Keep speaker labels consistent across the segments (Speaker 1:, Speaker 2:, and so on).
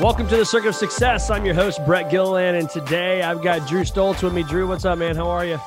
Speaker 1: Welcome to the Circuit of Success. I'm your host, Brett Gilliland, and today I've got Drew Stoltz with me. Drew, what's up, man? How are you?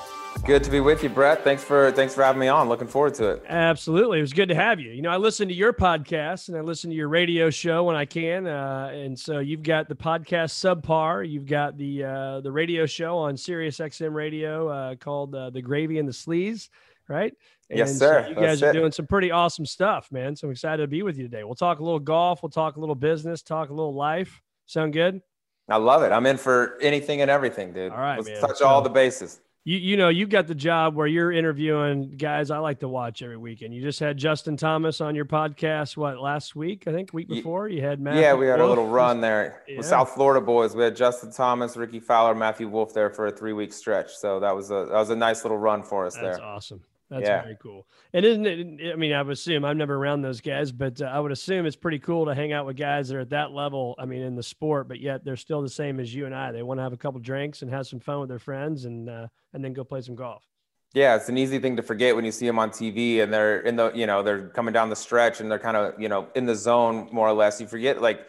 Speaker 2: Good to be with you, Brett. Thanks for thanks for having me on. Looking forward to it.
Speaker 1: Absolutely, it was good to have you. You know, I listen to your podcast and I listen to your radio show when I can, uh, and so you've got the podcast Subpar. You've got the uh, the radio show on Sirius XM Radio uh, called uh, The Gravy and the Sleeze, right? And
Speaker 2: yes, sir.
Speaker 1: So you guys
Speaker 2: That's
Speaker 1: are
Speaker 2: it.
Speaker 1: doing some pretty awesome stuff, man. So I'm excited to be with you today. We'll talk a little golf. We'll talk a little business. Talk a little life. Sound good?
Speaker 2: I love it. I'm in for anything and everything, dude.
Speaker 1: All right,
Speaker 2: Let's
Speaker 1: man.
Speaker 2: touch
Speaker 1: So-
Speaker 2: all the bases.
Speaker 1: you you know you got the job where you're interviewing guys I like to watch every weekend. You just had Justin Thomas on your podcast what last week I think week before you had Matt.
Speaker 2: yeah, we had a little run there
Speaker 1: Yeah.
Speaker 2: with South Florida boys. We had Justin Thomas, Rickie Fowler, Matthew Wolff there for a three week stretch. So that was a that was a nice little run for us
Speaker 1: That's
Speaker 2: there.
Speaker 1: awesome. That's
Speaker 2: Yeah.
Speaker 1: very cool. And isn't it? I mean, I would assume I'm never around those guys, but uh, I would assume it's pretty cool to hang out with guys that are at that level. I mean, in the sport, but yet they're still the same as you and I. They want to have a couple drinks and have some fun with their friends, and uh, and then go play some golf.
Speaker 2: Yeah, it's an easy thing to forget when you see them on TV and they're in the, you know, they're coming down the stretch and they're kind of, you know, in the zone more or less. You forget like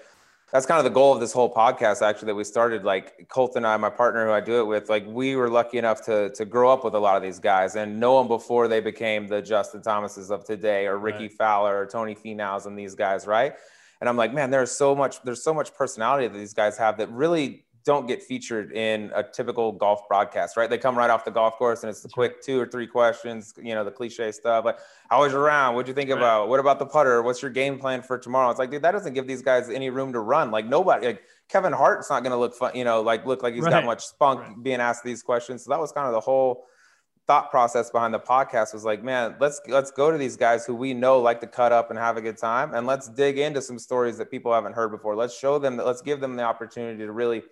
Speaker 2: that's kind of the goal of this whole podcast actually that we started. Like Colt and I, my partner who I do it with, like we were lucky enough to to grow up with a lot of these guys and know them before they became the Justin Thomases of today or Rickie
Speaker 1: Right.
Speaker 2: Fowler or Tony Finau's and these guys, right? And I'm like, man, there's so much, there's so much personality that these guys have that really don't get featured in a typical golf broadcast, right? They come right off the golf course and it's the quick two or three questions, you know, the cliche stuff like, how was your round? What'd you think
Speaker 1: Right.
Speaker 2: about? What about the putter? What's your game plan for tomorrow? It's like, dude, that doesn't give these guys any room to run. Like nobody, like Kevin Hart's not going to look fun, you know, like look like he's
Speaker 1: Right.
Speaker 2: got much spunk
Speaker 1: Right.
Speaker 2: being asked these questions. So that was kind of the whole thought process behind the podcast was like, man, let's let's go to these guys who we know like to cut up and have a good time, and let's dig into some stories that people haven't heard before. Let's show them that. Let's give them the opportunity to really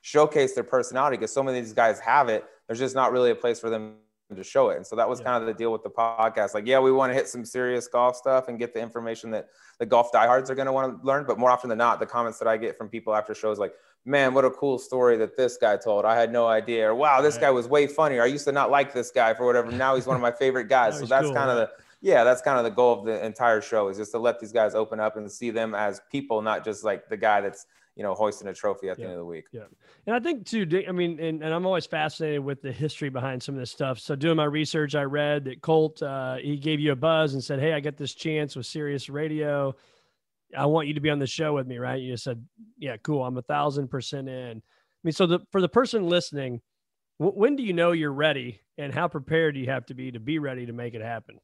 Speaker 2: showcase their personality because so many of these guys have it. There's just not really a place for them to show it. And so that was
Speaker 1: Yeah.
Speaker 2: kind of the deal with the podcast. Like, yeah, we want to hit some serious golf stuff and get the information that the golf diehards are going to want to learn. But more often than not, the comments that I get from people after shows like, man, what a cool story that this guy told. I had no idea. Or wow, this
Speaker 1: Right.
Speaker 2: guy was way funnier. I used to not like this guy for whatever. Now he's one of my favorite guys. So that's
Speaker 1: cool,
Speaker 2: kind of the yeah, that's kind of the goal of the entire show is just to let these guys open up and see them as people, not just like the guy that's you know hoisting a trophy at the
Speaker 1: Yeah.
Speaker 2: end of the week.
Speaker 1: Yeah. And I think too, I mean, and, and I'm always fascinated with the history behind some of this stuff. So doing my research, I read that Colt, uh, he gave you a buzz and said, Hey, I got this chance with Sirius Radio. I want you to be on the show with me. Right. You just said, yeah, cool. I'm a thousand percent in. I mean, so the, for the person listening, w- when do you know you're ready and how prepared do you have to be to be ready to make it happen?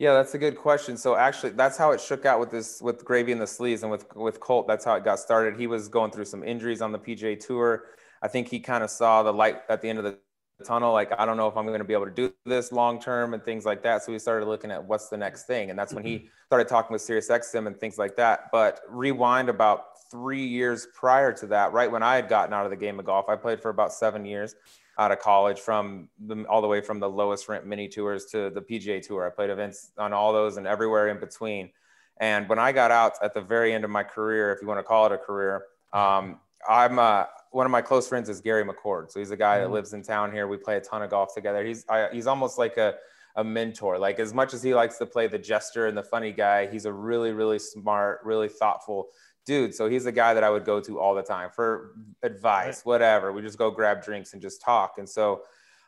Speaker 2: Yeah, that's a good question. So actually, that's how it shook out with this with Gravy and the Sleeze and with with Colt. That's how it got started. He was going through some injuries on the PGA Tour. I think he kind of saw the light at the end of the tunnel. Like, I don't know if I'm going to be able to do this long term and things like that. So he started looking at what's the next thing, and that's when he mm-hmm. started talking with SiriusXM and things like that. But rewind about three years prior to that, right when I had gotten out of the game of golf, I played for about seven years out of college from the, all the way from the lowest rent mini tours to the PGA tour. I played events on all those and everywhere in between. And when I got out at the very end of my career, if you want to call it a career, um, I'm uh, one of my close friends is Gary McCord. So he's a guy that
Speaker 1: Mhm.
Speaker 2: lives in town here. We play a ton of golf together. He's I, he's almost like a a mentor. Like as much as he likes to play the jester and the funny guy, he's a really really smart, really thoughtful dude. So he's the guy that I would go to all the time for advice, whatever. We just go grab drinks and just talk. And so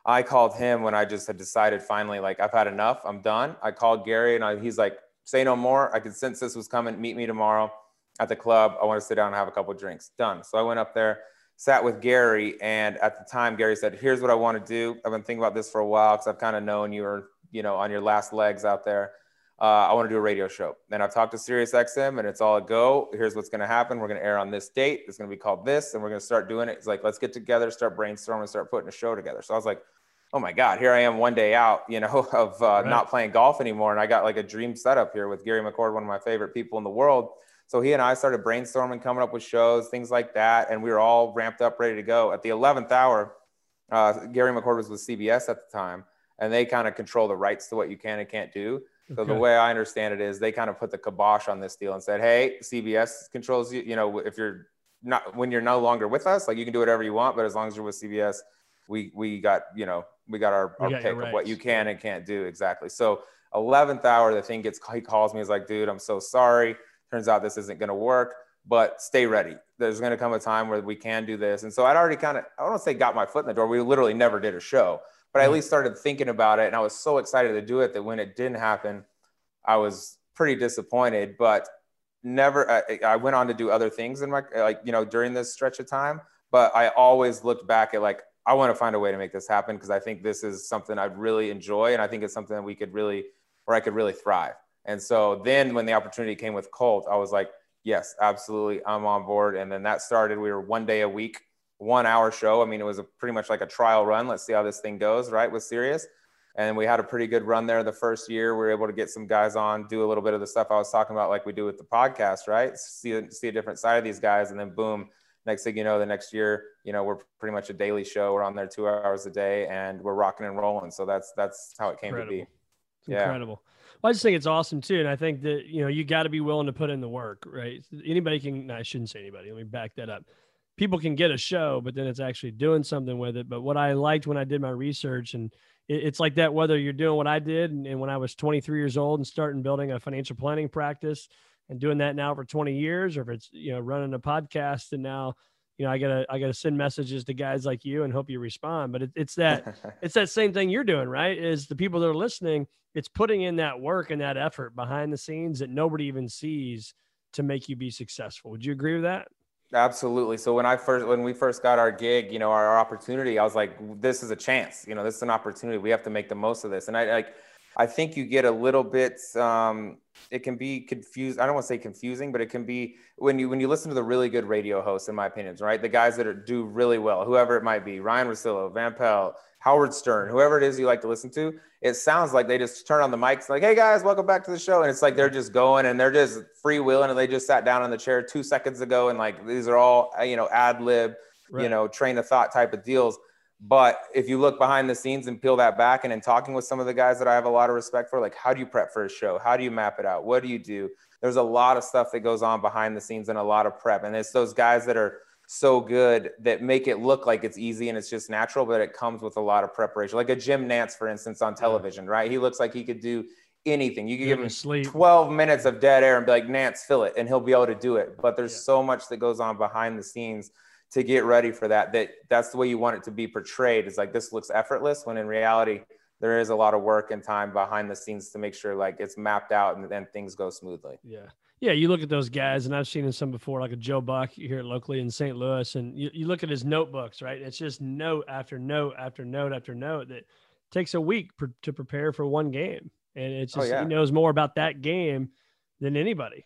Speaker 2: I called him when I just had decided finally, like, I've had enough. I'm done. I called Gary and I, he's like, say no more. I could sense this was coming. Meet me tomorrow at the club. I want to sit down and have a couple drinks. Done. So I went up there, sat with Gary, and at the time, Gary said, "Here's what I want to do. I've been thinking about this for a while because I've kind of known you were, you know, on your last legs out there. Uh, I want to do a radio show." And I've talked to SiriusXM, and it's all a go. Here's what's going to happen. We're going to air on this date. It's going to be called this, and we're going to start doing it. It's like, let's get together, start brainstorming, start putting a show together. So I was like, oh my God, here I am one day out, you know, of uh, right. not playing golf anymore. And I got like a dream setup here with Gary McCord, one of my favorite people in the world. So he and I started brainstorming, coming up with shows, things like that. And we were all ramped up, ready to go. At the 11th hour, uh, Gary McCord was with CBS at the time, and they kind of control the rights to what you can and can't do. So okay. the way I understand it is they kind of put the kibosh on this deal and said, "Hey, CBS controls you. You know, if you're not when you're no longer with us, like you can do whatever you want, but as long as you're with CBS, we we got you know we got our, our got pick of what you can and can't do exactly." So 11th hour, the thing gets he calls me. He's like, "Dude, I'm so sorry turns out this isn't going to work but stay ready there's going to come a time where we can do this and so i'd already kind of i don't say got my foot in the door we literally never did a show but I at least started thinking about it and i was so excited to do it that when it didn't happen i was pretty disappointed but never I, I went on to do other things in my like you know during this stretch of time but i always looked back at like i want to find a way to make this happen because i think this is something i'd really enjoy and i think it's something that we could really where i could really thrive and so then when the opportunity came with Colt, I was like, yes, absolutely, I'm on board. And then that started. We were one day a week, one hour show. I mean, it was a, pretty much like a trial run. Let's see how this thing goes, right? With Sirius. And we had a pretty good run there the first year. We were able to get some guys on, do a little bit of the stuff I was talking about, like we do with the podcast, right? See, see a different side of these guys. And then boom, next thing you know, the next year, you know, we're pretty much a daily show. We're on there two hours a day and we're rocking and rolling. So that's, that's how it came
Speaker 1: Incredible.
Speaker 2: to be.
Speaker 1: It's yeah. Incredible. Well, I just think it's awesome too, and I think that you know you got to be willing to put in the work, right? Anybody can. No, I shouldn't say anybody. Let me back that up. People can get a show, but then it's actually doing something with it. But what I liked when I did my research, and it, it's like that whether you're doing what I did, and, and when I was 23 years old and starting building a financial planning practice, and doing that now for 20 years, or if it's you know running a podcast and now you know, I gotta I gotta send messages to guys like you and hope you respond. But it, it's that it's that same thing you're doing, right? Is the people that are listening, it's putting in that work and that effort behind the scenes that nobody even sees to make you be successful. Would you agree with that?
Speaker 2: Absolutely. So when I first when we first got our gig, you know, our, our opportunity, I was like, this is a chance. You know, this is an opportunity. We have to make the most of this. And I like I think you get a little bit. Um, it can be confused. I don't want to say confusing, but it can be when you when you listen to the really good radio hosts, in my opinions, right? The guys that are, do really well, whoever it might be, Ryan Russillo, Van Pelt, Howard Stern, whoever it is you like to listen to. It sounds like they just turn on the mics, like, "Hey guys, welcome back to the show," and it's like they're just going and they're just freewheeling, and they just sat down on the chair two seconds ago, and like these are all uh, you know ad lib, right. you know, train of thought type of deals but if you look behind the scenes and peel that back and in talking with some of the guys that I have a lot of respect for, like how do you prep for a show? How do you map it out? What do you do? There's a lot of stuff that goes on behind the scenes and a lot of prep. And it's those guys that are so good that make it look like it's easy and it's just natural, but it comes with a lot of preparation. Like a Jim Nantz, for instance, on television, right? He looks like he could do anything. You could give him sleep. 12 minutes of dead air and be like, Nantz, fill it, and he'll be able to do it. But there's yeah. so much that goes on behind the scenes to get ready for that that that's the way you want it to be portrayed is like this looks effortless when in reality there is a lot of work and time behind the scenes to make sure like it's mapped out and then things go smoothly
Speaker 1: yeah yeah you look at those guys and i've seen some before like a joe buck here locally in st louis and you, you look at his notebooks right it's just note after note after note after note that takes a week to prepare for one game and it's oh, just oh, yeah. he knows more about that game than anybody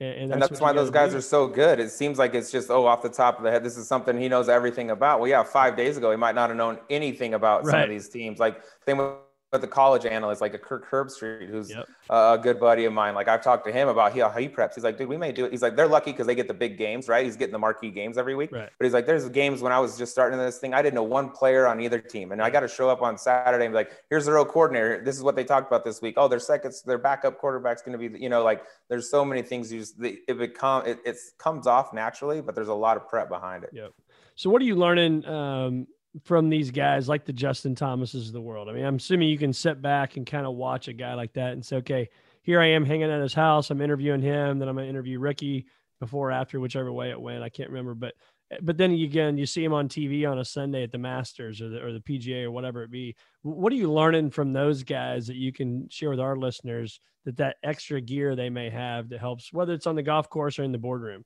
Speaker 2: and, and that's, that's why those guys do. are so good. It seems like it's just, oh, off the top of the head, this is something he knows everything about. Well, yeah, five days ago, he might not have known anything about right. some of these teams. Like, same with with the college analyst, like a Kirk Herbstreit, who's yep. a good buddy of mine. Like I've talked to him about how he preps. He's like, dude, we may do it. He's like, they're lucky because they get the big games, right? He's getting the marquee games every week. Right. But he's like, there's games when I was just starting this thing, I didn't know one player on either team, and I got to show up on Saturday and be like, here's the real coordinator. This is what they talked about this week. Oh, their seconds, their backup quarterback's going to be, you know, like there's so many things you just it become it, it comes off naturally, but there's a lot of prep behind it.
Speaker 1: Yep. So what are you learning? Um, from these guys like the Justin Thomases of the world? I mean, I'm assuming you can sit back and kind of watch a guy like that and say, okay, here I am hanging at his house. I'm interviewing him. Then I'm going to interview Rickie before or after, whichever way it went. I can't remember. But but then again, you see him on TV on a Sunday at the Masters or the, or the PGA or whatever it be. What are you learning from those guys that you can share with our listeners that that extra gear they may have that helps, whether it's on the golf course or in the boardroom?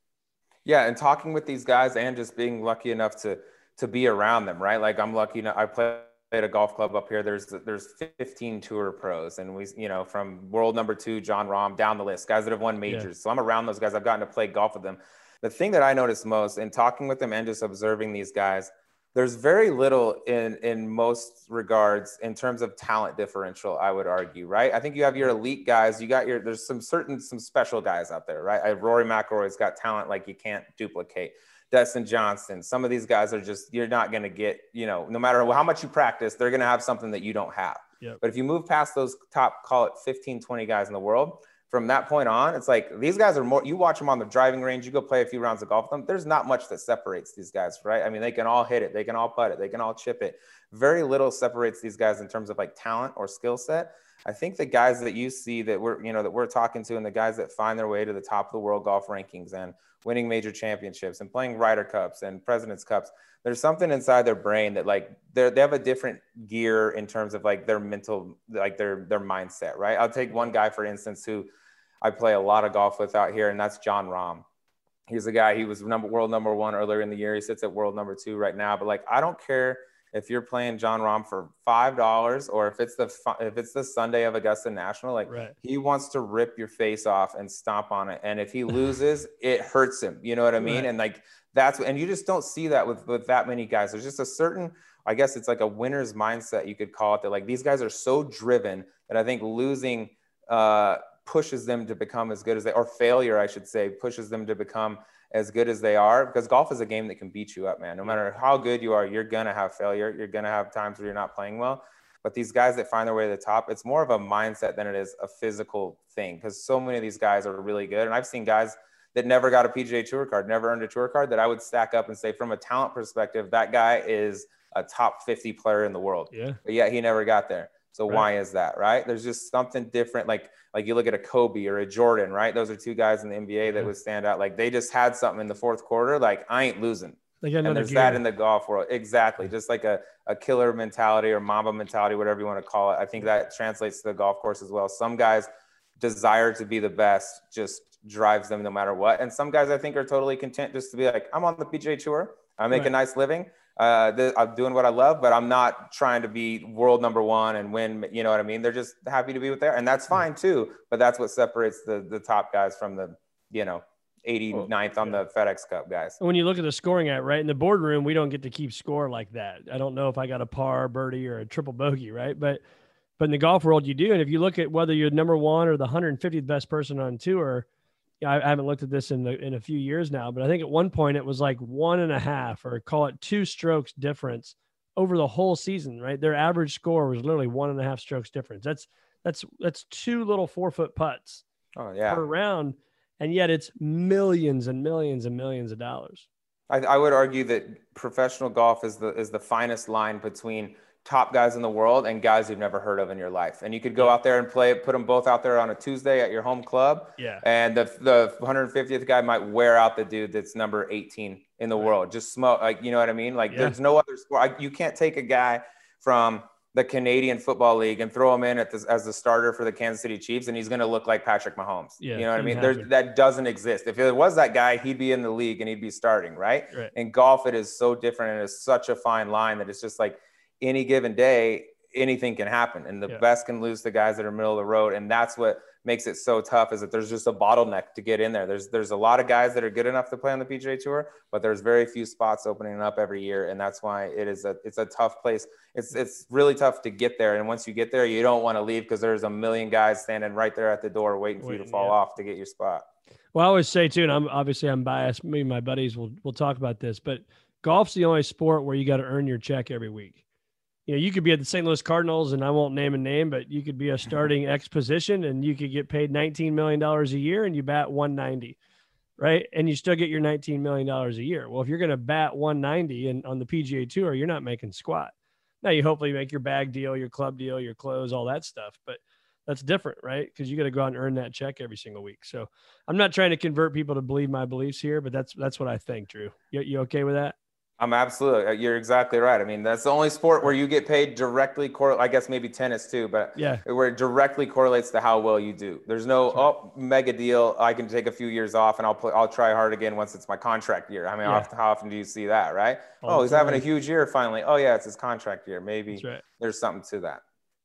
Speaker 2: Yeah, and talking with these guys and just being lucky enough to to be around them, right? Like I'm lucky enough. I play at a golf club up here. There's there's 15 tour pros, and we you know from world number two Jon Rahm down the list, guys that have won majors. Yeah. So I'm around those guys. I've gotten to play golf with them. The thing that I noticed most in talking with them and just observing these guys there's very little in in most regards in terms of talent differential i would argue right i think you have your elite guys you got your there's some certain some special guys out there right I, rory mcilroy's got talent like you can't duplicate dustin johnson some of these guys are just you're not going to get you know no matter how much you practice they're going to have something that you don't have yep. but if you move past those top call it 15 20 guys in the world from that point on, it's like these guys are more. You watch them on the driving range. You go play a few rounds of golf with them. There's not much that separates these guys, right? I mean, they can all hit it. They can all putt it. They can all chip it. Very little separates these guys in terms of like talent or skill set. I think the guys that you see that we're you know that we're talking to, and the guys that find their way to the top of the world golf rankings and winning major championships and playing Ryder Cups and Presidents Cups. There's something inside their brain that like they they have a different gear in terms of like their mental like their their mindset, right? I'll take one guy for instance who I play a lot of golf with out here, and that's Jon Rahm. He's a guy. He was number world number one earlier in the year. He sits at world number two right now. But like, I don't care if you're playing Jon Rahm for five dollars or if it's the if it's the Sunday of Augusta National. Like, right. he wants to rip your face off and stomp on it. And if he loses, it hurts him. You know what I mean? Right. And like that's and you just don't see that with with that many guys. There's just a certain I guess it's like a winner's mindset you could call it that like these guys are so driven that I think losing uh, pushes them to become as good as they or failure i should say pushes them to become as good as they are because golf is a game that can beat you up man. No matter how good you are you're going to have failure you're going to have times where you're not playing well. But these guys that find their way to the top it's more of a mindset than it is a physical thing because so many of these guys are really good. And i've seen guys that never got a pga tour card never earned a tour card that i would stack up and say from a talent perspective that guy is a top 50 player in the world.
Speaker 1: Yeah.
Speaker 2: But yet he never got there so right. why is that, right? There's just something different. Like like you look at a Kobe or a Jordan, right? Those are two guys in the NBA that would stand out. Like they just had something in the fourth quarter. Like I ain't losing. and there's gear. that in the golf world. Exactly. Just like a, a killer mentality or Mamba mentality, whatever you want to call it. I think that translates to the golf course as well. Some guys desire to be the best just drives them no matter what. And some guys I think are totally content just to be like, I'm on the PGA tour. I make right. a nice living uh, I'm doing what I love, but I'm not trying to be world number one and win. You know what I mean? They're just happy to be with there, and that's fine too. But that's what separates the the top guys from the you know 89th on the FedEx Cup guys.
Speaker 1: When you look at the scoring at right in the boardroom, we don't get to keep score like that. I don't know if I got a par, birdie, or a triple bogey, right? But but in the golf world, you do. And if you look at whether you're number one or the 150th best person on tour, I, I haven't looked at this in the, in a few years now, but I think at one point it was like one and a half or call it two strokes difference over the whole season, right? Their average score was literally one and a half strokes difference. That's that's that's two little four foot putts
Speaker 2: oh, yeah.
Speaker 1: per round, and yet it's millions and millions and millions of dollars.
Speaker 2: I, I would argue that professional golf is the is the finest line between top guys in the world and guys you've never heard of in your life. And you could go out there and play, put them both out there on a Tuesday at your home club.
Speaker 1: Yeah.
Speaker 2: And the, the 150th guy might wear out the dude that's number 18 in the right. world. Just smoke, like, you know what I mean? Like, yeah. there's no other sport. I, you can't take a guy from the Canadian Football League and throw him in the, as the starter for the Kansas City Chiefs, and he's going to look like Patrick Mahomes. Yeah, you know what I mean? There's, that doesn't exist. If it was that guy, he'd be in the league and he'd be starting, right? right? In golf, it is so different and it's such a fine line that it's just like any given day, anything can happen. And the yeah. best can lose the guys that are middle of the road. And that's what makes it so tough is that there's just a bottleneck to get in there. There's there's a lot of guys that are good enough to play on the PGA tour but there's very few spots opening up every year. And that's why it is a it's a tough place. It's it's really tough to get there. And once you get there you don't want to leave because there's a million guys standing right there at the door waiting for you to fall yeah. off to get your spot.
Speaker 1: Well i always say too and i'm obviously i'm biased. Me and my buddies will will talk about this but golf's the only sport where you got to earn your check every week you know, you could be at the St. Louis Cardinals, and I won't name a name, but you could be a starting X position, and you could get paid $19 million a year, and you bat 190, right? And you still get your $19 million a year. Well, if you're going to bat 190 and on the PGA Tour, you're not making squat. Now you hopefully make your bag deal, your club deal, your clothes, all that stuff, but that's different, right? Because you got to go out and earn that check every single week. So I'm not trying to convert people to believe my beliefs here, but that's that's what I think, Drew. You, you okay with that?
Speaker 2: I'm absolutely. Uh, you're exactly right. I mean, that's the only sport where you get paid directly. Cor- I guess maybe tennis too, but
Speaker 1: yeah,
Speaker 2: where it directly correlates to how well you do. There's no right. oh mega deal. I can take a few years off and I'll play. I'll try hard again once it's my contract year. I mean, yeah. how often do you see that, right? All oh, he's having a huge year finally. Oh yeah, it's his contract year. Maybe right. there's something to that.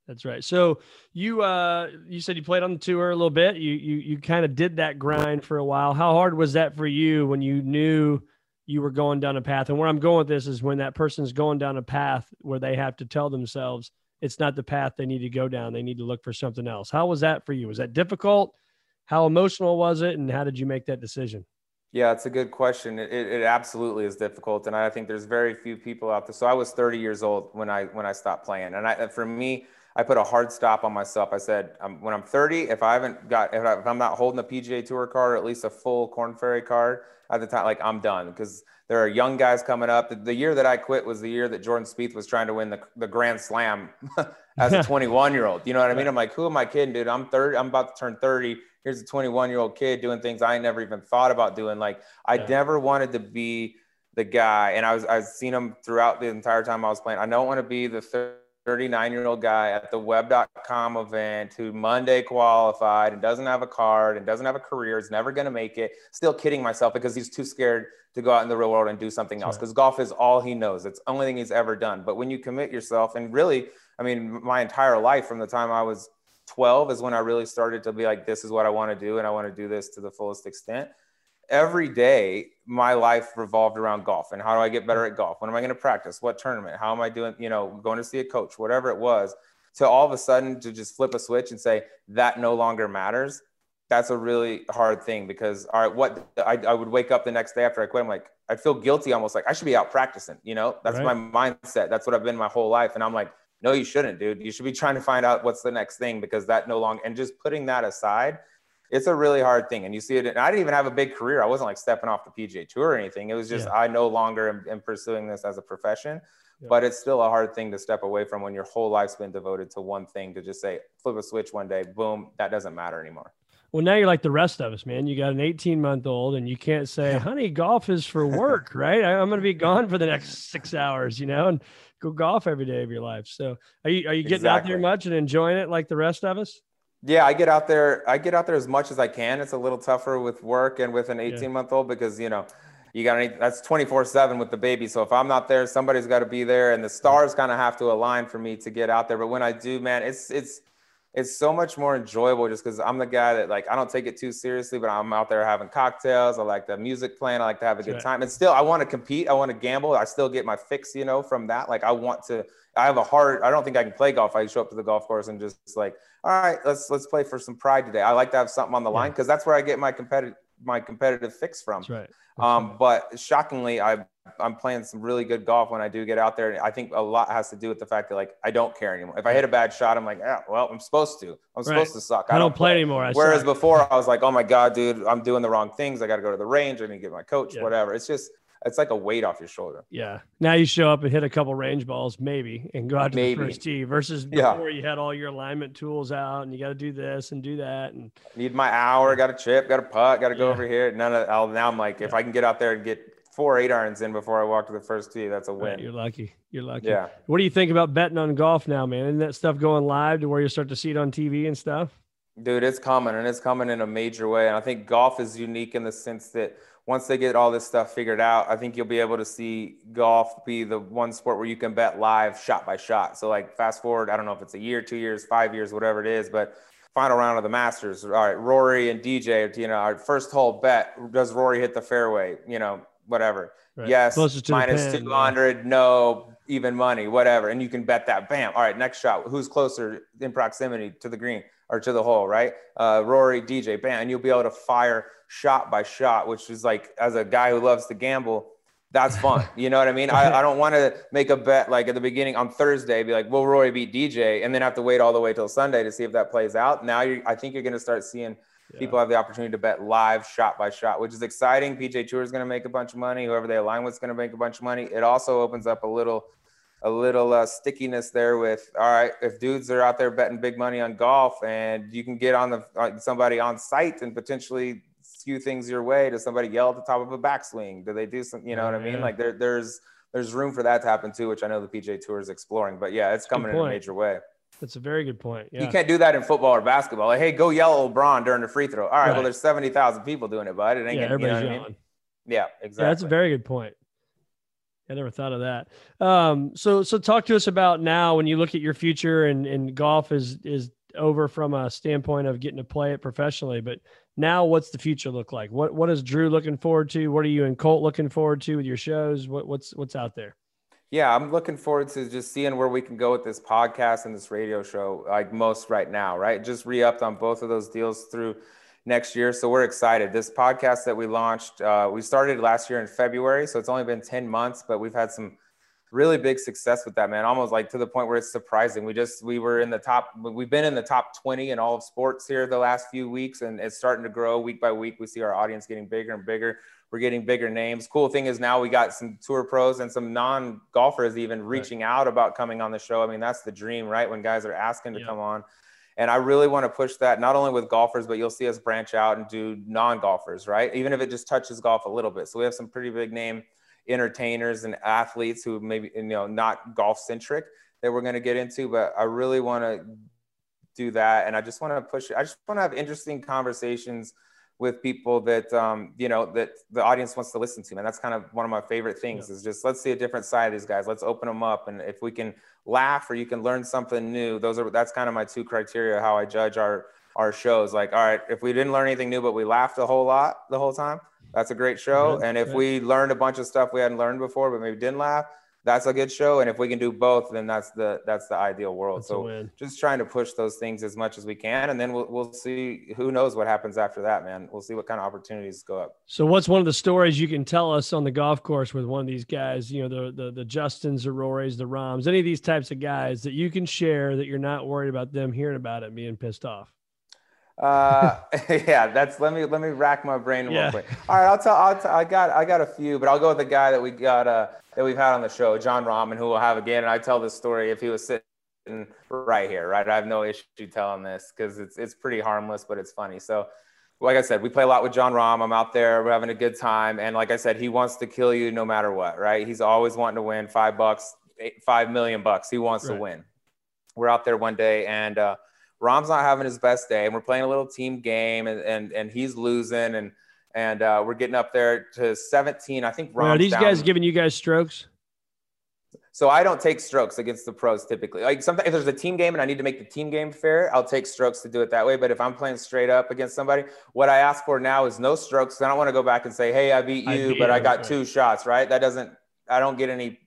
Speaker 1: That's right. So you uh you said you played on the tour a little bit. You you you kind of did that grind for a while. How hard was that for you when you knew you were going down a path. And where I'm going with this is when that person's going down a path where they have to tell themselves it's not the path they need to go down. They need to look for something else. How was that for you? Was that difficult? How emotional was it? And how did you make that decision?
Speaker 2: Yeah, it's a good question. It, it, absolutely is difficult, and I think there's very few people out there. So I was 30 years old when I when I stopped playing, and I, for me, I put a hard stop on myself. I said, um, when I'm 30, if I haven't got, if, I, am not holding a PGA Tour card or at least a full Korn Ferry card, at the time, like I'm done because there are young guys coming up. The, the, year that I quit was the year that Jordan Spieth was trying to win the, the Grand Slam as a 21 year old. You know what I mean? I'm like, who am I kidding, dude? I'm 30. I'm about to turn 30. Here's a 21 year old kid doing things I never even thought about doing. Like I yeah. never wanted to be the guy, and I was I've seen him throughout the entire time I was playing. I don't want to be the third 39 year old guy at the web.com event who Monday qualified and doesn't have a card and doesn't have a career, is never going to make it. Still kidding myself because he's too scared to go out in the real world and do something else because golf is all he knows. It's the only thing he's ever done. But when you commit yourself, and really, I mean, my entire life from the time I was 12 is when I really started to be like, this is what I want to do and I want to do this to the fullest extent every day my life revolved around golf and how do I get better at mm-hmm. golf? When am I going to practice? What tournament? How am I doing? You know, going to see a coach, whatever it was. To all of a sudden to just flip a switch and say that no longer matters. That's a really hard thing because all right, what I, I would wake up the next day after I quit. I'm like, I feel guilty almost like I should be out practicing. You know, that's right. my mindset. That's what I've been my whole life. And I'm like, no, you shouldn't, dude. You should be trying to find out what's the next thing because that no longer and just putting that aside it's a really hard thing. And you see it. And I didn't even have a big career. I wasn't like stepping off the PGA Tour or anything. It was just yeah. I no longer am, am, pursuing this as a profession. Yeah. But it's still a hard thing to step away from when your whole life's been devoted to one thing. To just say flip a switch one day, boom, that doesn't matter anymore.
Speaker 1: Well, now you're like the rest of us, man. You got an 18 month old, and you can't say, "Honey, golf is for work," right? I'm going to be gone for the next six hours, you know, and go golf every day of your life. So, are you are you getting exactly. out there much and enjoying it like the rest of us?
Speaker 2: Yeah, I get out there. I get out there as much as I can. It's a little tougher with work and with an 18 month old because you know you got any, that's 24 seven with the baby. So if I'm not there, somebody's got to be there, and the stars kind of have to align for me to get out there. But when I do, man, it's it's it's so much more enjoyable just because I'm the guy that like I don't take it too seriously, but I'm out there having cocktails. I like the music playing. I like to have a good time. And still, I want to compete. I want to gamble. I still get my fix, you know, from that. Like I want to. I have a heart. I don't think I can play golf. I show up to the golf course and just like, all right, let's let's play for some pride today. I like to have something on the line because that's where I get my competitive my competitive fix from.
Speaker 1: That's right.
Speaker 2: That's um, right. But shockingly, I I'm playing some really good golf when I do get out there. And I think a lot has to do with the fact that like I don't care anymore. If I hit a bad shot, I'm like, yeah, well, I'm supposed to. I'm supposed to suck.
Speaker 1: I, I don't, play, play, anymore. I
Speaker 2: Whereas suck. before, I was like, oh my god, dude, I'm doing the wrong things. I got to go to the range. I need to get my coach, yeah. whatever. It's just it's like a weight off your shoulder.
Speaker 1: Yeah. Now you show up and hit a couple range balls, maybe, and go out to maybe. the first tee versus before yeah. you had all your alignment tools out and you got to do this and do that. And
Speaker 2: need my hour, got a chip, got a putt, got to go yeah. over here. None of I'll, now I'm like, if I can get out there and get four eight irons in before I walk to the first tee, that's a win. Right,
Speaker 1: you're lucky. You're lucky.
Speaker 2: Yeah.
Speaker 1: What do you think about betting on golf now, man? Isn't that stuff going live to where you start to see it on TV and stuff?
Speaker 2: Dude, it's coming and it's coming in a major way. And I think golf is unique in the sense that once they get all this stuff figured out, I think you'll be able to see golf be the one sport where you can bet live shot by shot. So like fast forward, I don't know if it's a year, two years, five years, whatever it is, but final round of the Masters. All right, Rory and DJ, you know, our first hole bet, does Rory hit the fairway? You know, whatever. Right. Yes, minus 200, yeah. no, even money, whatever. And you can bet that. Bam. All right, next shot. Who's closer in proximity to the green or to the hole, right? Uh, Rory, DJ, bam. And you'll be able to fire shot by shot, which is like, as a guy who loves to gamble, that's fun. You know what I mean? I, I don't want to make a bet like at the beginning on Thursday, be like, will Rory beat DJ? And then have to wait all the way till Sunday to see if that plays out. Now, I think you're going to start seeing – yeah. People have the opportunity to bet live shot by shot, which is exciting. PGA Tour is going to make a bunch of money. Whoever they align with is going to make a bunch of money. It also opens up a little, a little uh, stickiness there with all right. If dudes are out there betting big money on golf, and you can get on the uh, somebody on site and potentially skew things your way. Does somebody yell at the top of a backswing? Do they do some? You know what I mean? Like there, there's there's room for that to happen too, which I know the PGA Tour is exploring. But yeah, it's coming in a major way.
Speaker 1: That's a very good point. Yeah.
Speaker 2: You can't do that in football or basketball. Like, hey, go yell LeBron during the free throw. All right, right. well, there's 70,000 people doing it, but it ain't
Speaker 1: yeah,
Speaker 2: gonna,
Speaker 1: everybody's
Speaker 2: you know
Speaker 1: yelling. I mean?
Speaker 2: Yeah, exactly.
Speaker 1: Yeah, that's a very good point. I never thought of that. Um, so, so talk to us about now when you look at your future and, and golf is, is over from a standpoint of getting to play it professionally, but now what's the future look like? What, what is Drew looking forward to? What are you and Colt looking forward to with your shows? What, what's, what's out there?
Speaker 2: Yeah, I'm looking forward to just seeing where we can go with this podcast and this radio show, like most right now, right? Just re upped on both of those deals through next year. So we're excited. This podcast that we launched, uh, we started last year in February. So it's only been 10 months, but we've had some really big success with that, man. Almost like to the point where it's surprising. We just, we were in the top, we've been in the top 20 in all of sports here the last few weeks, and it's starting to grow week by week. We see our audience getting bigger and bigger. We're getting bigger names. Cool thing is now we got some tour pros and some non golfers even reaching right. out about coming on the show. I mean, that's the dream, right? When guys are asking to yeah. come on. And I really want to push that not only with golfers, but you'll see us branch out and do non golfers, right? Even if it just touches golf a little bit. So we have some pretty big name entertainers and athletes who maybe, you know, not golf centric that we're going to get into. But I really want to do that. And I just want to push. I just want to have interesting conversations with people that um, you know that the audience wants to listen to and that's kind of one of my favorite things yeah. is just let's see a different side of these guys. Let's open them up and if we can laugh or you can learn something new those are that's kind of my two criteria how i judge our our shows. Like all right if we didn't learn anything new but we laughed a whole lot the whole time that's a great show. And if we learned a bunch of stuff we hadn't learned before but maybe didn't laugh that's a good show. And if we can do both, then that's the that's the ideal world. That's so just trying to push those things as much as we can, and then we'll we'll see. Who knows what happens after that, man? We'll see what kind of opportunities go up.
Speaker 1: So, what's one of the stories you can tell us on the golf course with one of these guys? You know, the the the Justins, the Rorys, the Rahms, any of these types of guys that you can share that you're not worried about them hearing about it and being pissed off.
Speaker 2: Uh, yeah, that's let me let me rack my brain yeah. real quick. All right, I'll tell. I'll t- I got I got a few, but I'll go with the guy that we got uh that we've had on the show, Jon Rahm, who we'll have again. And I tell this story if he was sitting right here, right? I have no issue telling this because it's it's pretty harmless, but it's funny. So, like I said, we play a lot with Jon Rahm. I'm out there, we're having a good time, and like I said, he wants to kill you no matter what, right? He's always wanting to win five bucks, eight, five million bucks. He wants right. to win. We're out there one day and. uh Rahm's not having his best day, and we're playing a little team game, and and, and he's losing, and and uh, we're getting up there to 17. I think.
Speaker 1: Rahm's are these down. guys giving you guys strokes?
Speaker 2: So I don't take strokes against the pros typically. Like sometimes if there's a team game and I need to make the team game fair, I'll take strokes to do it that way. But if I'm playing straight up against somebody, what I ask for now is no strokes. I don't want to go back and say, "Hey, I beat you, I beat but I got right. two shots." Right? That doesn't. I don't get any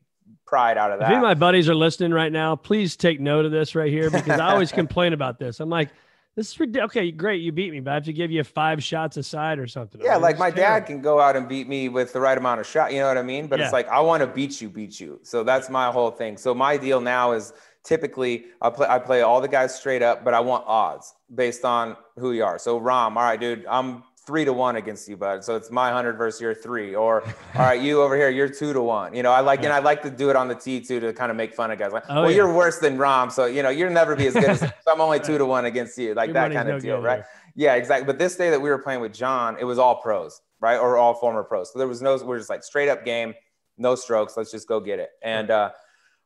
Speaker 2: pride out of that.
Speaker 1: If any of my buddies are listening right now, please take note of this right here because I always complain about this. I'm like, this is ridiculous. Okay, great, you beat me, but I have to give you five shots aside or something.
Speaker 2: Yeah, I mean, like my terrible. dad can go out and beat me with the right amount of shot. You know what I mean? But yeah. it's like I want to beat you, beat you. So that's my whole thing. So my deal now is typically I play I play all the guys straight up, but I want odds based on who you are. So Rahm, all right, dude, I'm three to one against you, bud. So it's my hundred versus your three. Or all right, you over here, you're two to one. You know, I like and I like to do it on the tee too to kind of make fun of guys. Like, oh, well, yeah. you're worse than Rahm, so you know you'll never be as good as. so I'm only two to one against you, like your that kind of no deal, right? Yeah, exactly. But this day that we were playing with Jon, it was all pros, right, or all former pros. So there was no, we're just like straight up game, no strokes. Let's just go get it. And uh,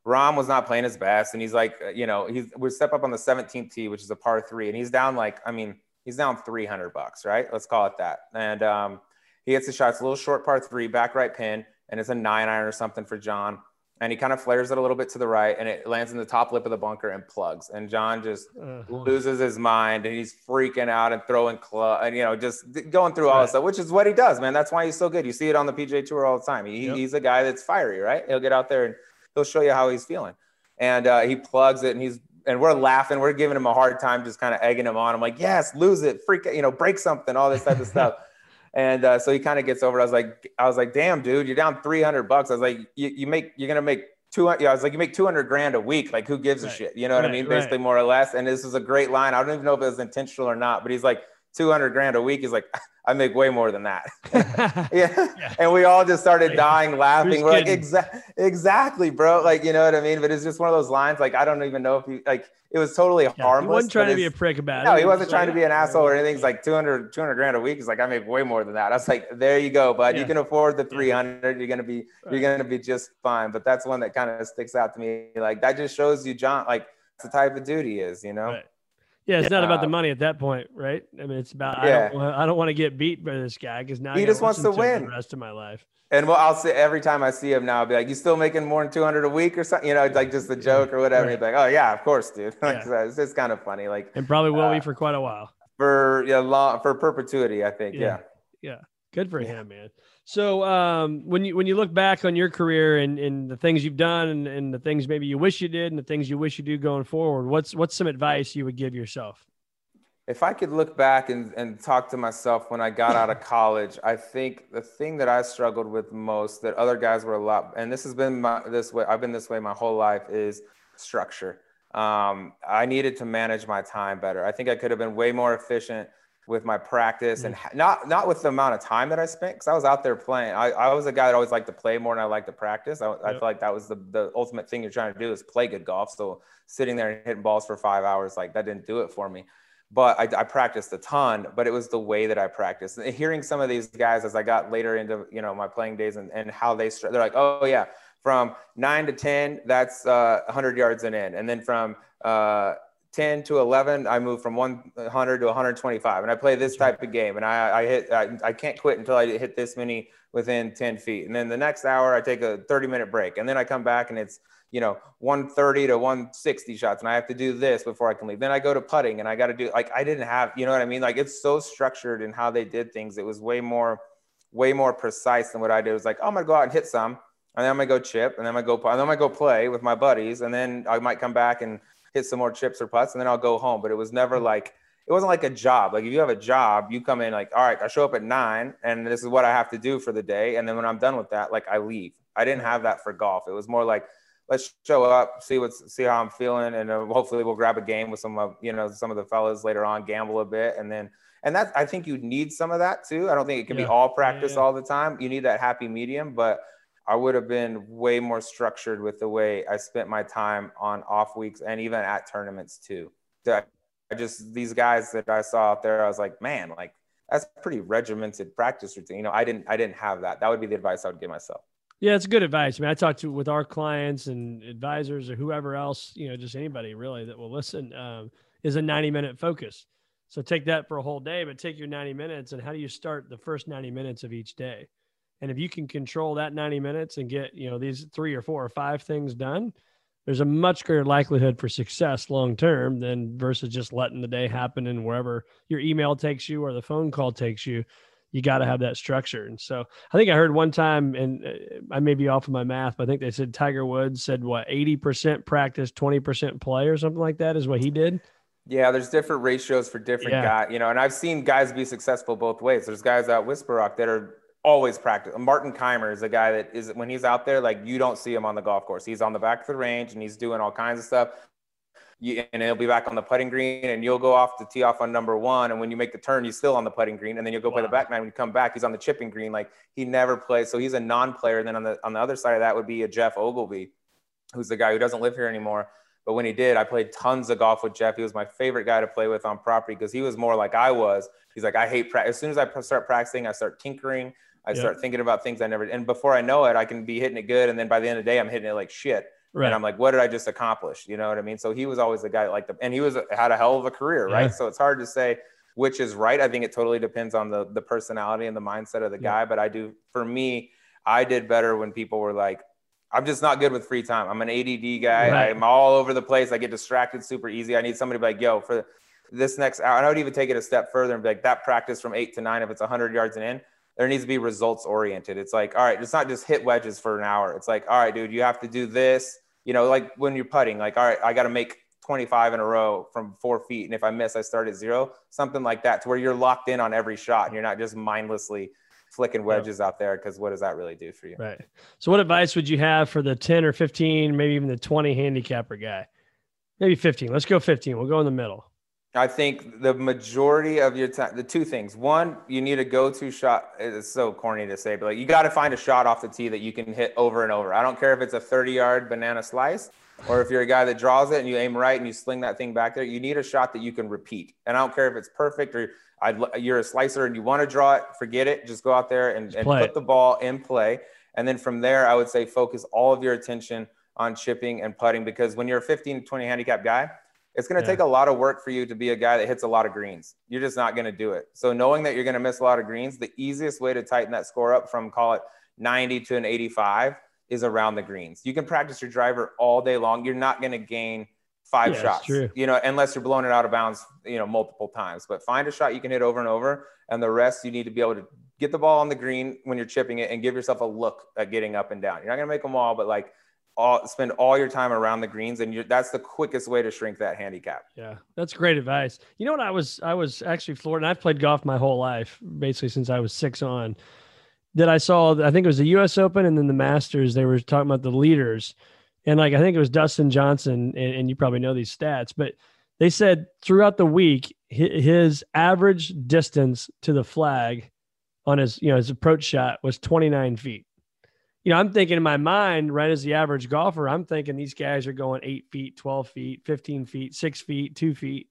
Speaker 2: Rahm was not playing his best, and he's like, uh, you know, he's we step up on the 17th tee, which is a par three, and he's down like, I mean he's down 300 bucks, right? Let's call it that. And um, he hits the shot. It's a little short par three, back right pin, and it's a nine iron or something for Jon. And he kind of flares it a little bit to the right, and it lands in the top lip of the bunker and plugs. And Jon just uh-huh. loses his mind, and he's freaking out and throwing club, and you know, just going through all right. this stuff, which is what he does, man. That's why he's so good. You see it on the PGA Tour all the time. He, yep. He's a guy that's fiery, right? He'll get out there and he'll show you how he's feeling. And uh, he plugs it, and he's and we're laughing, we're giving him a hard time, just kind of egging him on. I'm like, yes, lose it, freak, you know, break something, all this type of stuff. And uh, so he kind of gets over it. I was like, I was like, damn, dude, you're down 300 bucks. I was like, you, you make, you're gonna make 200. Yeah, I was like, you make 200 grand a week. Like, who gives right. a shit? You know what right, I mean? Basically, right. more or less. And this is a great line. I don't even know if it was intentional or not, but he's like, 200 grand a week. He's like, I make way more than that. yeah. yeah. And we all just started dying laughing. We're like, exactly, exactly, bro. Like, you know what I mean? But it's just one of those lines. Like, I don't even know if he, like, it was totally yeah, harmless. He
Speaker 1: wasn't trying to be a prick about
Speaker 2: no, it. No, he wasn't trying to be an asshole or anything. He's like 200, 200 grand a week. He's like, I make way more than that. I was like, there you go, bud. Yeah. You can afford the 300. You're going to be, right. you're going to be just fine. But that's one that kind of sticks out to me. Like, that just shows you, Jon, like, the type of dude he is, you know?
Speaker 1: Right. Yeah, it's not about the money at that point, right? I mean, it's about yeah. I don't, I don't want to get beat by this guy because now
Speaker 2: he just wants to win
Speaker 1: the rest of my life.
Speaker 2: And well, I'll say every time I see him now, I'll be like, "You still making more than two hundred a week or something?" You know, it's like just a joke or whatever. Right. He's like, "Oh yeah, of course, dude." like, yeah. It's just kind of funny, like,
Speaker 1: and probably will uh, be for quite a while.
Speaker 2: For yeah, long for perpetuity, I think. Yeah,
Speaker 1: yeah, yeah. good for him, man. So um, when you when you look back on your career and, and the things you've done and, and the things maybe you wish you did and the things you wish you do going forward, what's what's some advice you would give yourself?
Speaker 2: If I could look back and, and talk to myself when I got out of college, I think the thing that I struggled with most that other guys were a lot, and this has been my, this way, I've been this way my whole life is structure. Um, I needed to manage my time better. I think I could have been way more efficient with my practice and mm. not not with the amount of time that I spent because I was out there playing. I, I was a guy that always liked to play more than I liked to practice. I, yep. I feel like that was the, the ultimate thing you're trying to do is play good golf. So sitting there and hitting balls for five hours, like that didn't do it for me. But I, I practiced a ton, but it was the way that I practiced. And hearing some of these guys as I got later into you know my playing days and, and how they they're like, oh yeah, from nine to ten, that's uh, 100 yards and in, and then from uh, 10 to 11 i move from 100 to 125 and i play this type of game and i, I hit I, I, can't quit until i hit this many within 10 feet. And then the next hour i take a 30 minute break and then i come back and it's you know 130 to 160 shots and i have to do this before i can leave. Then i go to putting and i got to do like i didn't have you know what i mean? Like it's so structured in how they did things. It was way more way more precise than what i did. It was like oh, i'm gonna go out and hit some and then i'm gonna go chip and then i'm gonna go and then i'm gonna go play with my buddies and then i might come back and hit some more chips or putts, and then I'll go home. But it was never mm-hmm. like it wasn't like a job. Like if you have a job, you come in like, all right, I show up at nine, and this is what I have to do for the day. And then when I'm done with that, like I leave. I didn't have that for golf. It was more like let's show up, see what's see how I'm feeling, and uh, hopefully we'll grab a game with some of you know some of the fellas later on, gamble a bit, and then and that I think you need some of that too. I don't think it can yeah. be all practice yeah, yeah. all the time. You need that happy medium, but I would have been way more structured with the way I spent my time on off weeks and even at tournaments too. I just these guys that I saw out there, I was like, man, like that's pretty regimented practice routine. You know, I didn't I didn't have that. That would be the advice I would give myself.
Speaker 1: Yeah, it's good advice. I mean, I talk to with our clients and advisors or whoever else, you know, just anybody really that will listen, um, is a 90 minute focus. So take that for a whole day, but take your 90 minutes and how do you start the first 90 minutes of each day? And if you can control that 90 minutes and get, you know, these three or four or five things done, there's a much greater likelihood for success long term than versus just letting the day happen and wherever your email takes you or the phone call takes you. You got to have that structure. And so I think I heard one time, and uh, I may be off of my math, but I think they said Tiger Woods said what 80% practice, 20% play or something like that is what he did.
Speaker 2: Yeah, there's different ratios for different yeah. guys, you know, and I've seen guys be successful both ways. There's guys out Whisper Rock that are always practice. Martin Kaymer is a guy that is when he's out there, like you don't see him on the golf course. He's on the back of the range and he's doing all kinds of stuff. You, and he'll be back on the putting green, and you'll go off to tee off on number one. And when you make the turn, he's still on the putting green, and then you'll go wow. play the back nine. When you come back, he's on the chipping green. Like he never plays, so he's a non-player. And then on the on the other side of that would be a Geoff Ogilvy, who's the guy who doesn't live here anymore. But when he did, I played tons of golf with Jeff. He was my favorite guy to play with on property because he was more like I was. He's like, I hate practice. As soon as I start practicing, I start tinkering. I yep. start thinking about things I never, and before I know it, I can be hitting it good. And then by the end of the day, I'm hitting it like shit. Right. And I'm like, what did I just accomplish? You know what I mean? So he was always the guy like the, and he was had a hell of a career, right? So it's hard to say which is right. I think it totally depends on the the personality and the mindset of the yeah. guy. But I do, for me, I did better when people were like, I'm just not good with free time. I'm an ADD guy. Right. I'm all over the place. I get distracted super easy. I need somebody to be like, yo, for this next hour, and I would even take it a step further and be like, that practice from eight to nine, if it's 100 yards and in, there needs to be results oriented. It's like, all right, it's not just hit wedges for an hour. It's like, all right, dude, you have to do this. You know, like when you're putting, like, all right, I got to make 25 in a row from four feet. And if I miss, I start at zero, something like that, to where you're locked in on every shot and you're not just mindlessly flicking wedges out there. Cause what does that really do for you?
Speaker 1: Right. So, what advice would you have for the 10 or 15, maybe even the 20 handicapper guy? Maybe 15. Let's go 15. We'll go in the middle.
Speaker 2: I think the majority of your time, the two things. One, you need a go-to shot. It's so corny to say, but like you got to find a shot off the tee that you can hit over and over. I don't care if it's a 30-yard banana slice or if you're a guy that draws it and you aim right and you sling that thing back there. You need a shot that you can repeat. And I don't care if it's perfect or I'd, you're a slicer and you want to draw it, forget it. Just go out there and, and put it. the ball in play. And then from there, I would say focus all of your attention on chipping and putting because when you're a 15 to 20 handicap guy it's going to yeah. take a lot of work for you to be a guy that hits a lot of greens. You're just not going to do it. So knowing that you're going to miss a lot of greens, the easiest way to tighten that score up from call it 90 to an 85 is around the greens. You can practice your driver all day long. You're not going to gain five yeah, shots, you know, unless you're blowing it out of bounds, you know, multiple times. But find a shot you can hit over and over, and the rest you need to be able to get the ball on the green when you're chipping it and give yourself a look at getting up and down. You're not going to make them all, but like all spend all your time around the greens and that's the quickest way to shrink that handicap.
Speaker 1: Yeah that's great advice. You know what i was i was actually florida and i've played golf my whole life basically since i was six on that i saw i think it was the us open and then the masters they were talking about the leaders and like i think it was dustin johnson and, and you probably know these stats but they said throughout the week his average distance to the flag on his you know his approach shot was 29 feet you know, I'm thinking in my mind, right as the average golfer, I'm thinking these guys are going eight feet, 12 feet, 15 feet, six feet, two feet.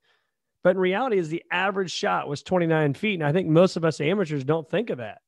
Speaker 1: But in reality, is the average shot was 29 feet. And I think most of us amateurs don't think of that.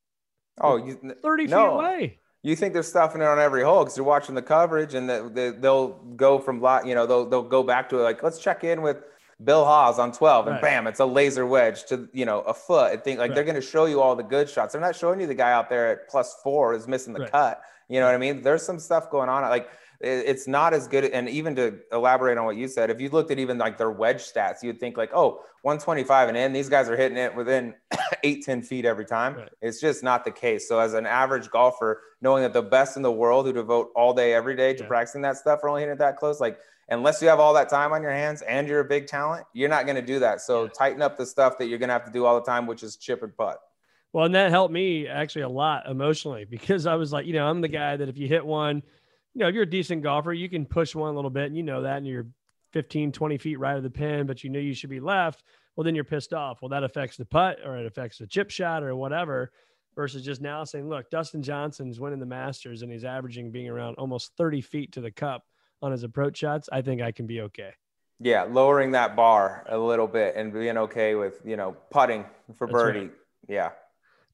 Speaker 2: Oh, you,
Speaker 1: 30
Speaker 2: no.
Speaker 1: feet away.
Speaker 2: You think they're stuffing it on every hole because you're watching the coverage and they, will go from, lot, you know, they'll, they'll go back to it like, let's check in with Bill Haas on 12 and right. bam, it's a laser wedge to, you know, a foot. I think like right. they're going to show you all the good shots. They're not showing you the guy out there at plus four is missing the right. cut you know what I mean? There's some stuff going on. Like it's not as good. And even to elaborate on what you said, if you looked at even like their wedge stats, you'd think like, oh, 125 and in, these guys are hitting it within eight, 10 feet every time. Right. It's just not the case. So as an average golfer, knowing that the best in the world who devote all day, every day to yeah. practicing that stuff are only hitting it that close, like unless you have all that time on your hands and you're a big talent, you're not going to do that. So yeah. tighten up the stuff that you're going to have to do all the time, which is chip and putt.
Speaker 1: Well, and that helped me actually a lot emotionally because I was like, you know, I'm the guy that if you hit one, you know, if you're a decent golfer, you can push one a little bit and you know that and you're 15, 20 feet right of the pin, but you know you should be left. Well, then you're pissed off. Well, that affects the putt or it affects the chip shot or whatever versus just now saying, look, Dustin Johnson's winning the Masters and he's averaging being around almost 30 feet to the cup on his approach shots. I think I can be okay.
Speaker 2: Yeah, lowering that bar a little bit and being okay with, you know, putting for That's birdie. Right. Yeah.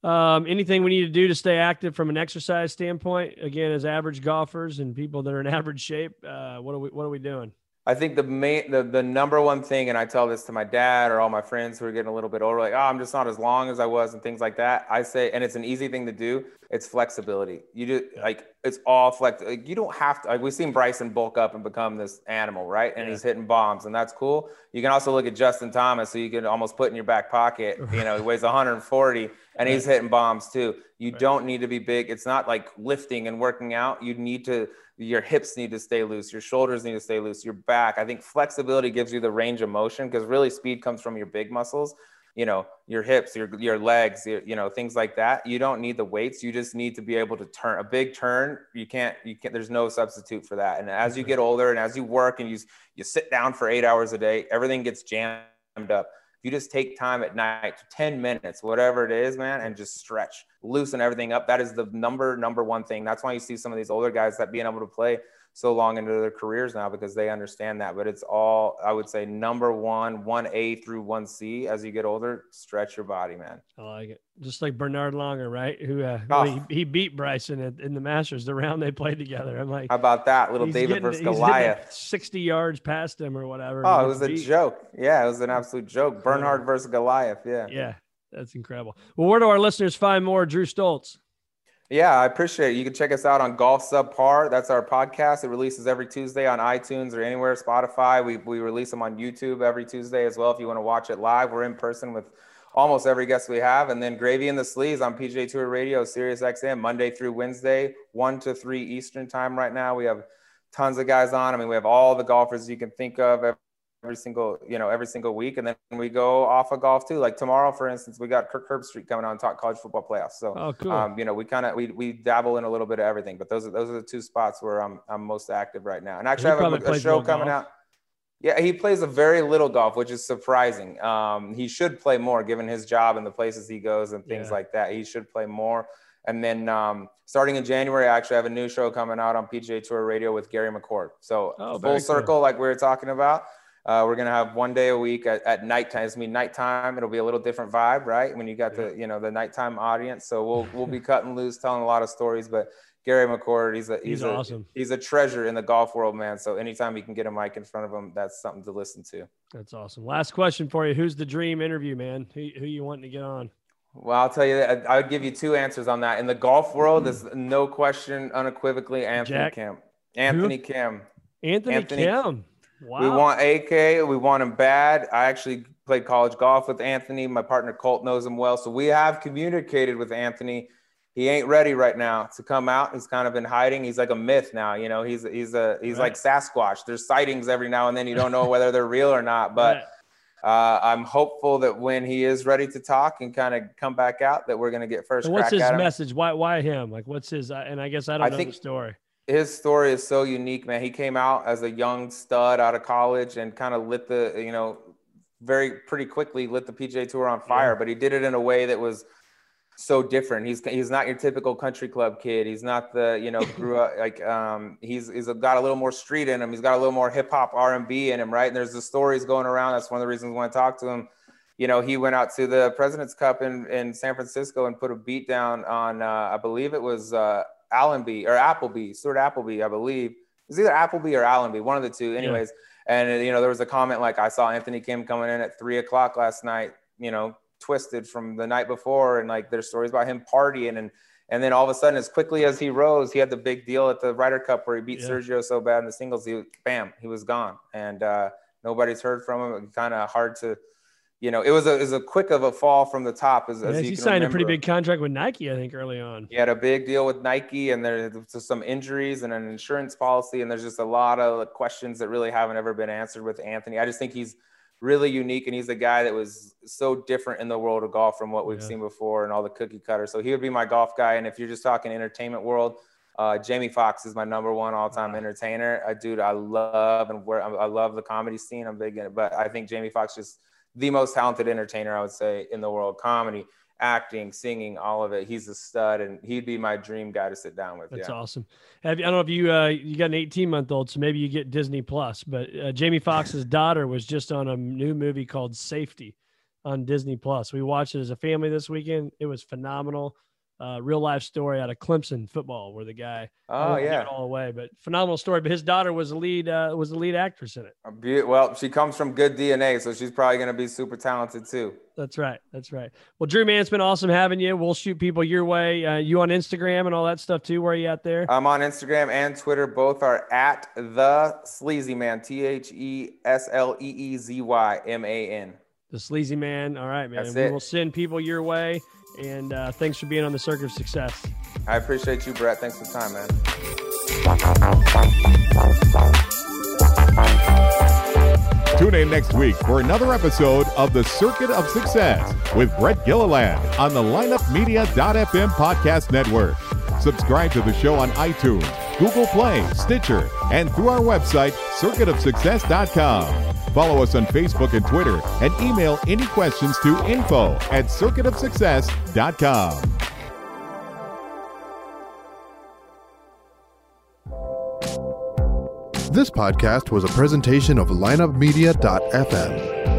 Speaker 1: Um, anything we need to do to stay active from an exercise standpoint? Again, as average golfers and people that are in average shape, uh, what are we what are we doing?
Speaker 2: I think the main, the, the number one thing, and I tell this to my dad or all my friends who are getting a little bit older, like, oh, I'm just not as long as I was and things like that. I say, and it's an easy thing to do. It's flexibility. You do like, it's all flex. Like, you don't have to, like, we've seen Bryson bulk up and become this animal, right? And yeah. he's hitting bombs, and that's cool. You can also look at Justin Thomas, so you can almost put in your back pocket. You know, he weighs 140 and he's hitting bombs too. You right. don't need to be big. It's not like lifting and working out. You need to your hips need to stay loose, your shoulders need to stay loose, your back. I think flexibility gives you the range of motion because really speed comes from your big muscles, you know, your hips, your your legs, your, you know, things like that. You don't need the weights. You just need to be able to turn a big turn. You can't you can't there's no substitute for that. And as you mm-hmm. get older and as you work and you you sit down for 8 hours a day, everything gets jammed up you just take time at night, 10 minutes, whatever it is, man, and just stretch, loosen everything up. That is the number, number one thing. That's why you see some of these older guys that being able to play so long into their careers now because they understand that. But it's all, I would say, number one, 1A through 1C as you get older, stretch your body, man.
Speaker 1: I like it. Just like Bernhard Langer, right? Who uh, oh. he, he, beat Bryson in, in, the Masters, the round they played together. I'm like,
Speaker 2: how about that? Little David getting, versus Goliath.
Speaker 1: 60 yards past him or whatever.
Speaker 2: Oh, it was beat. a joke. Yeah, it was an absolute joke. Bernhard versus Goliath. Yeah.
Speaker 1: Yeah. That's incredible. Well, where do our listeners find more Drew Stoltz?
Speaker 2: Yeah, I appreciate it. You can check us out on Golf Subpar. That's our podcast. It releases every Tuesday on iTunes or anywhere, Spotify. We, we release them on YouTube every Tuesday as well. If you want to watch it live, we're in person with almost every guest we have. And then Gravy and the Sleeze on PGA Tour Radio, Sirius XM, Monday through Wednesday, 1 to 3 Eastern time right now. We have tons of guys on. I mean, we have all the golfers you can think of every single you know every single week and then we go off of golf too like tomorrow for instance we got kirk herbstreit coming on talk college football playoffs so oh, cool. um, you know we kind of we, we dabble in a little bit of everything but those are those are the two spots where i'm i'm most active right now and actually i have a, a show coming golf. out Yeah, he plays a very little golf, which is surprising. Um, he should play more given his job and the places he goes and things
Speaker 1: Yeah.
Speaker 2: like that. He should play more. And then um, starting in January, I actually have a new show coming out on PGA Tour Radio with Gary McCord. So
Speaker 1: Oh,
Speaker 2: full
Speaker 1: cool.
Speaker 2: circle, like we were talking about. Uh, we're gonna have one day a week at, at nighttime. It's gonna be nighttime. It'll be a little different vibe, right? When you got the you know the nighttime audience. So we'll we'll be cutting loose, telling a lot of stories. But Gary McCord, he's a he's,
Speaker 1: He's
Speaker 2: a,
Speaker 1: awesome.
Speaker 2: He's a treasure in the golf world, man. So anytime you can get a mic in front of him, that's something to listen to.
Speaker 1: That's awesome. Last question for you. Who's the dream interview, man? Who, who you wanting to get on?
Speaker 2: Well, I'll tell you that I would give you two answers on that. In the golf world, there's no question, unequivocally, Anthony
Speaker 1: Jack?
Speaker 2: Kim. Anthony Kim.
Speaker 1: Anthony,
Speaker 2: Anthony-
Speaker 1: Kim. Wow.
Speaker 2: We want AK. We want him bad. I actually played college golf with Anthony. My partner Colt knows him well. So we have communicated with Anthony. He ain't ready right now to come out. He's kind of been hiding. He's like a myth now. You know, he's he's a he's
Speaker 1: Right.
Speaker 2: like Sasquatch. There's sightings every now and then. You don't know whether they're real or not. But
Speaker 1: Right.
Speaker 2: uh, I'm hopeful that when he is ready to talk and kind of come back out, that we're gonna get first
Speaker 1: And what's his message? Why why him? Like what's his? uh, And I guess I don't
Speaker 2: I
Speaker 1: know
Speaker 2: think-
Speaker 1: the story.
Speaker 2: His story is so unique, man. He came out as a young stud out of college and kind of lit the, you know, very pretty quickly lit the PGA Tour on fire. But he did it in a way that was so different. He's he's not your typical country club kid. He's not the, you know, grew up like um he's he's got a little more street in him. He's got a little more hip hop R and B in him, right? And there's the stories going around. That's one of the reasons we want to talk to him. You know, he went out to the President's Cup in, in San Francisco and put a beat down on, uh, I believe it was uh, Allenby or Appleby, Stuart Appleby, I believe. It was either Appleby or Allenby, one of the two. Anyways, and uh, you know, there was a comment like, "I saw Anthony Kim coming in at three o'clock last night." You know, twisted from the night before, and like there's stories about him partying, and and then all of a sudden, as quickly as he rose, he had the big deal at the Ryder Cup where he beat
Speaker 1: Yeah.
Speaker 2: Sergio so bad in the singles. He bam, he was gone, and uh, nobody's heard from him. Kind of hard to. You know, it was a it was a quick of a fall from the top. As, as
Speaker 1: Yeah,
Speaker 2: you
Speaker 1: he signed a pretty big contract with Nike, I think, early on.
Speaker 2: He had a big deal with Nike, and there's some injuries and an insurance policy, and there's just a lot of questions that really haven't ever been answered with Anthony. I just think he's really unique, and he's a guy that was so different in the world of golf from what we've
Speaker 1: Yeah.
Speaker 2: seen before and all the cookie cutters. So he would be my golf guy. And if you're just talking entertainment world, uh, Jamie Foxx is my number one all-time entertainer. A dude I love and where I love the comedy scene. I'm big in it, but I think Jamie Foxx is the most talented entertainer I would say in the world. Comedy, acting, singing, all of it. He's a stud, and he'd be my dream guy to sit down with.
Speaker 1: That's
Speaker 2: yeah.
Speaker 1: awesome. Have you, I don't know if you uh, you got an 18 month old, so maybe you get Disney Plus. But uh, Jamie Foxx's daughter was just on a new movie called Safety on Disney Plus. We watched it as a family this weekend. It was phenomenal. Uh, real life story out of Clemson football, where the guy
Speaker 2: Oh yeah.
Speaker 1: it all away, but phenomenal story. But his daughter was the lead uh, was the lead actress in it.
Speaker 2: Beau- Well, she comes from good DNA, so she's probably going to be super talented too.
Speaker 1: That's right. That's right. Well, Drew, man, it's been awesome having you. We'll shoot people your way. Uh, you on Instagram and all that stuff too. Where are you at there?
Speaker 2: I'm on Instagram and Twitter. Both are at the Sleezy Man. T H E S L E E Z Y M A N.
Speaker 1: the sleezy man. All right, man.
Speaker 2: That's
Speaker 1: we
Speaker 2: it.
Speaker 1: will send people your way. And uh, thanks for being on the Circuit of Success.
Speaker 2: I appreciate you, Brett. Thanks for the time, man.
Speaker 3: Tune in next week for another episode of The Circuit of Success with Brett Gilliland on the lineupmedia.fm podcast network. Subscribe to the show on iTunes, Google Play, Stitcher, and through our website, circuitofsuccess.com. Follow us on Facebook and Twitter and email any questions to info at circuitofsuccess.com.
Speaker 4: This podcast was a presentation of lineupmedia.fm.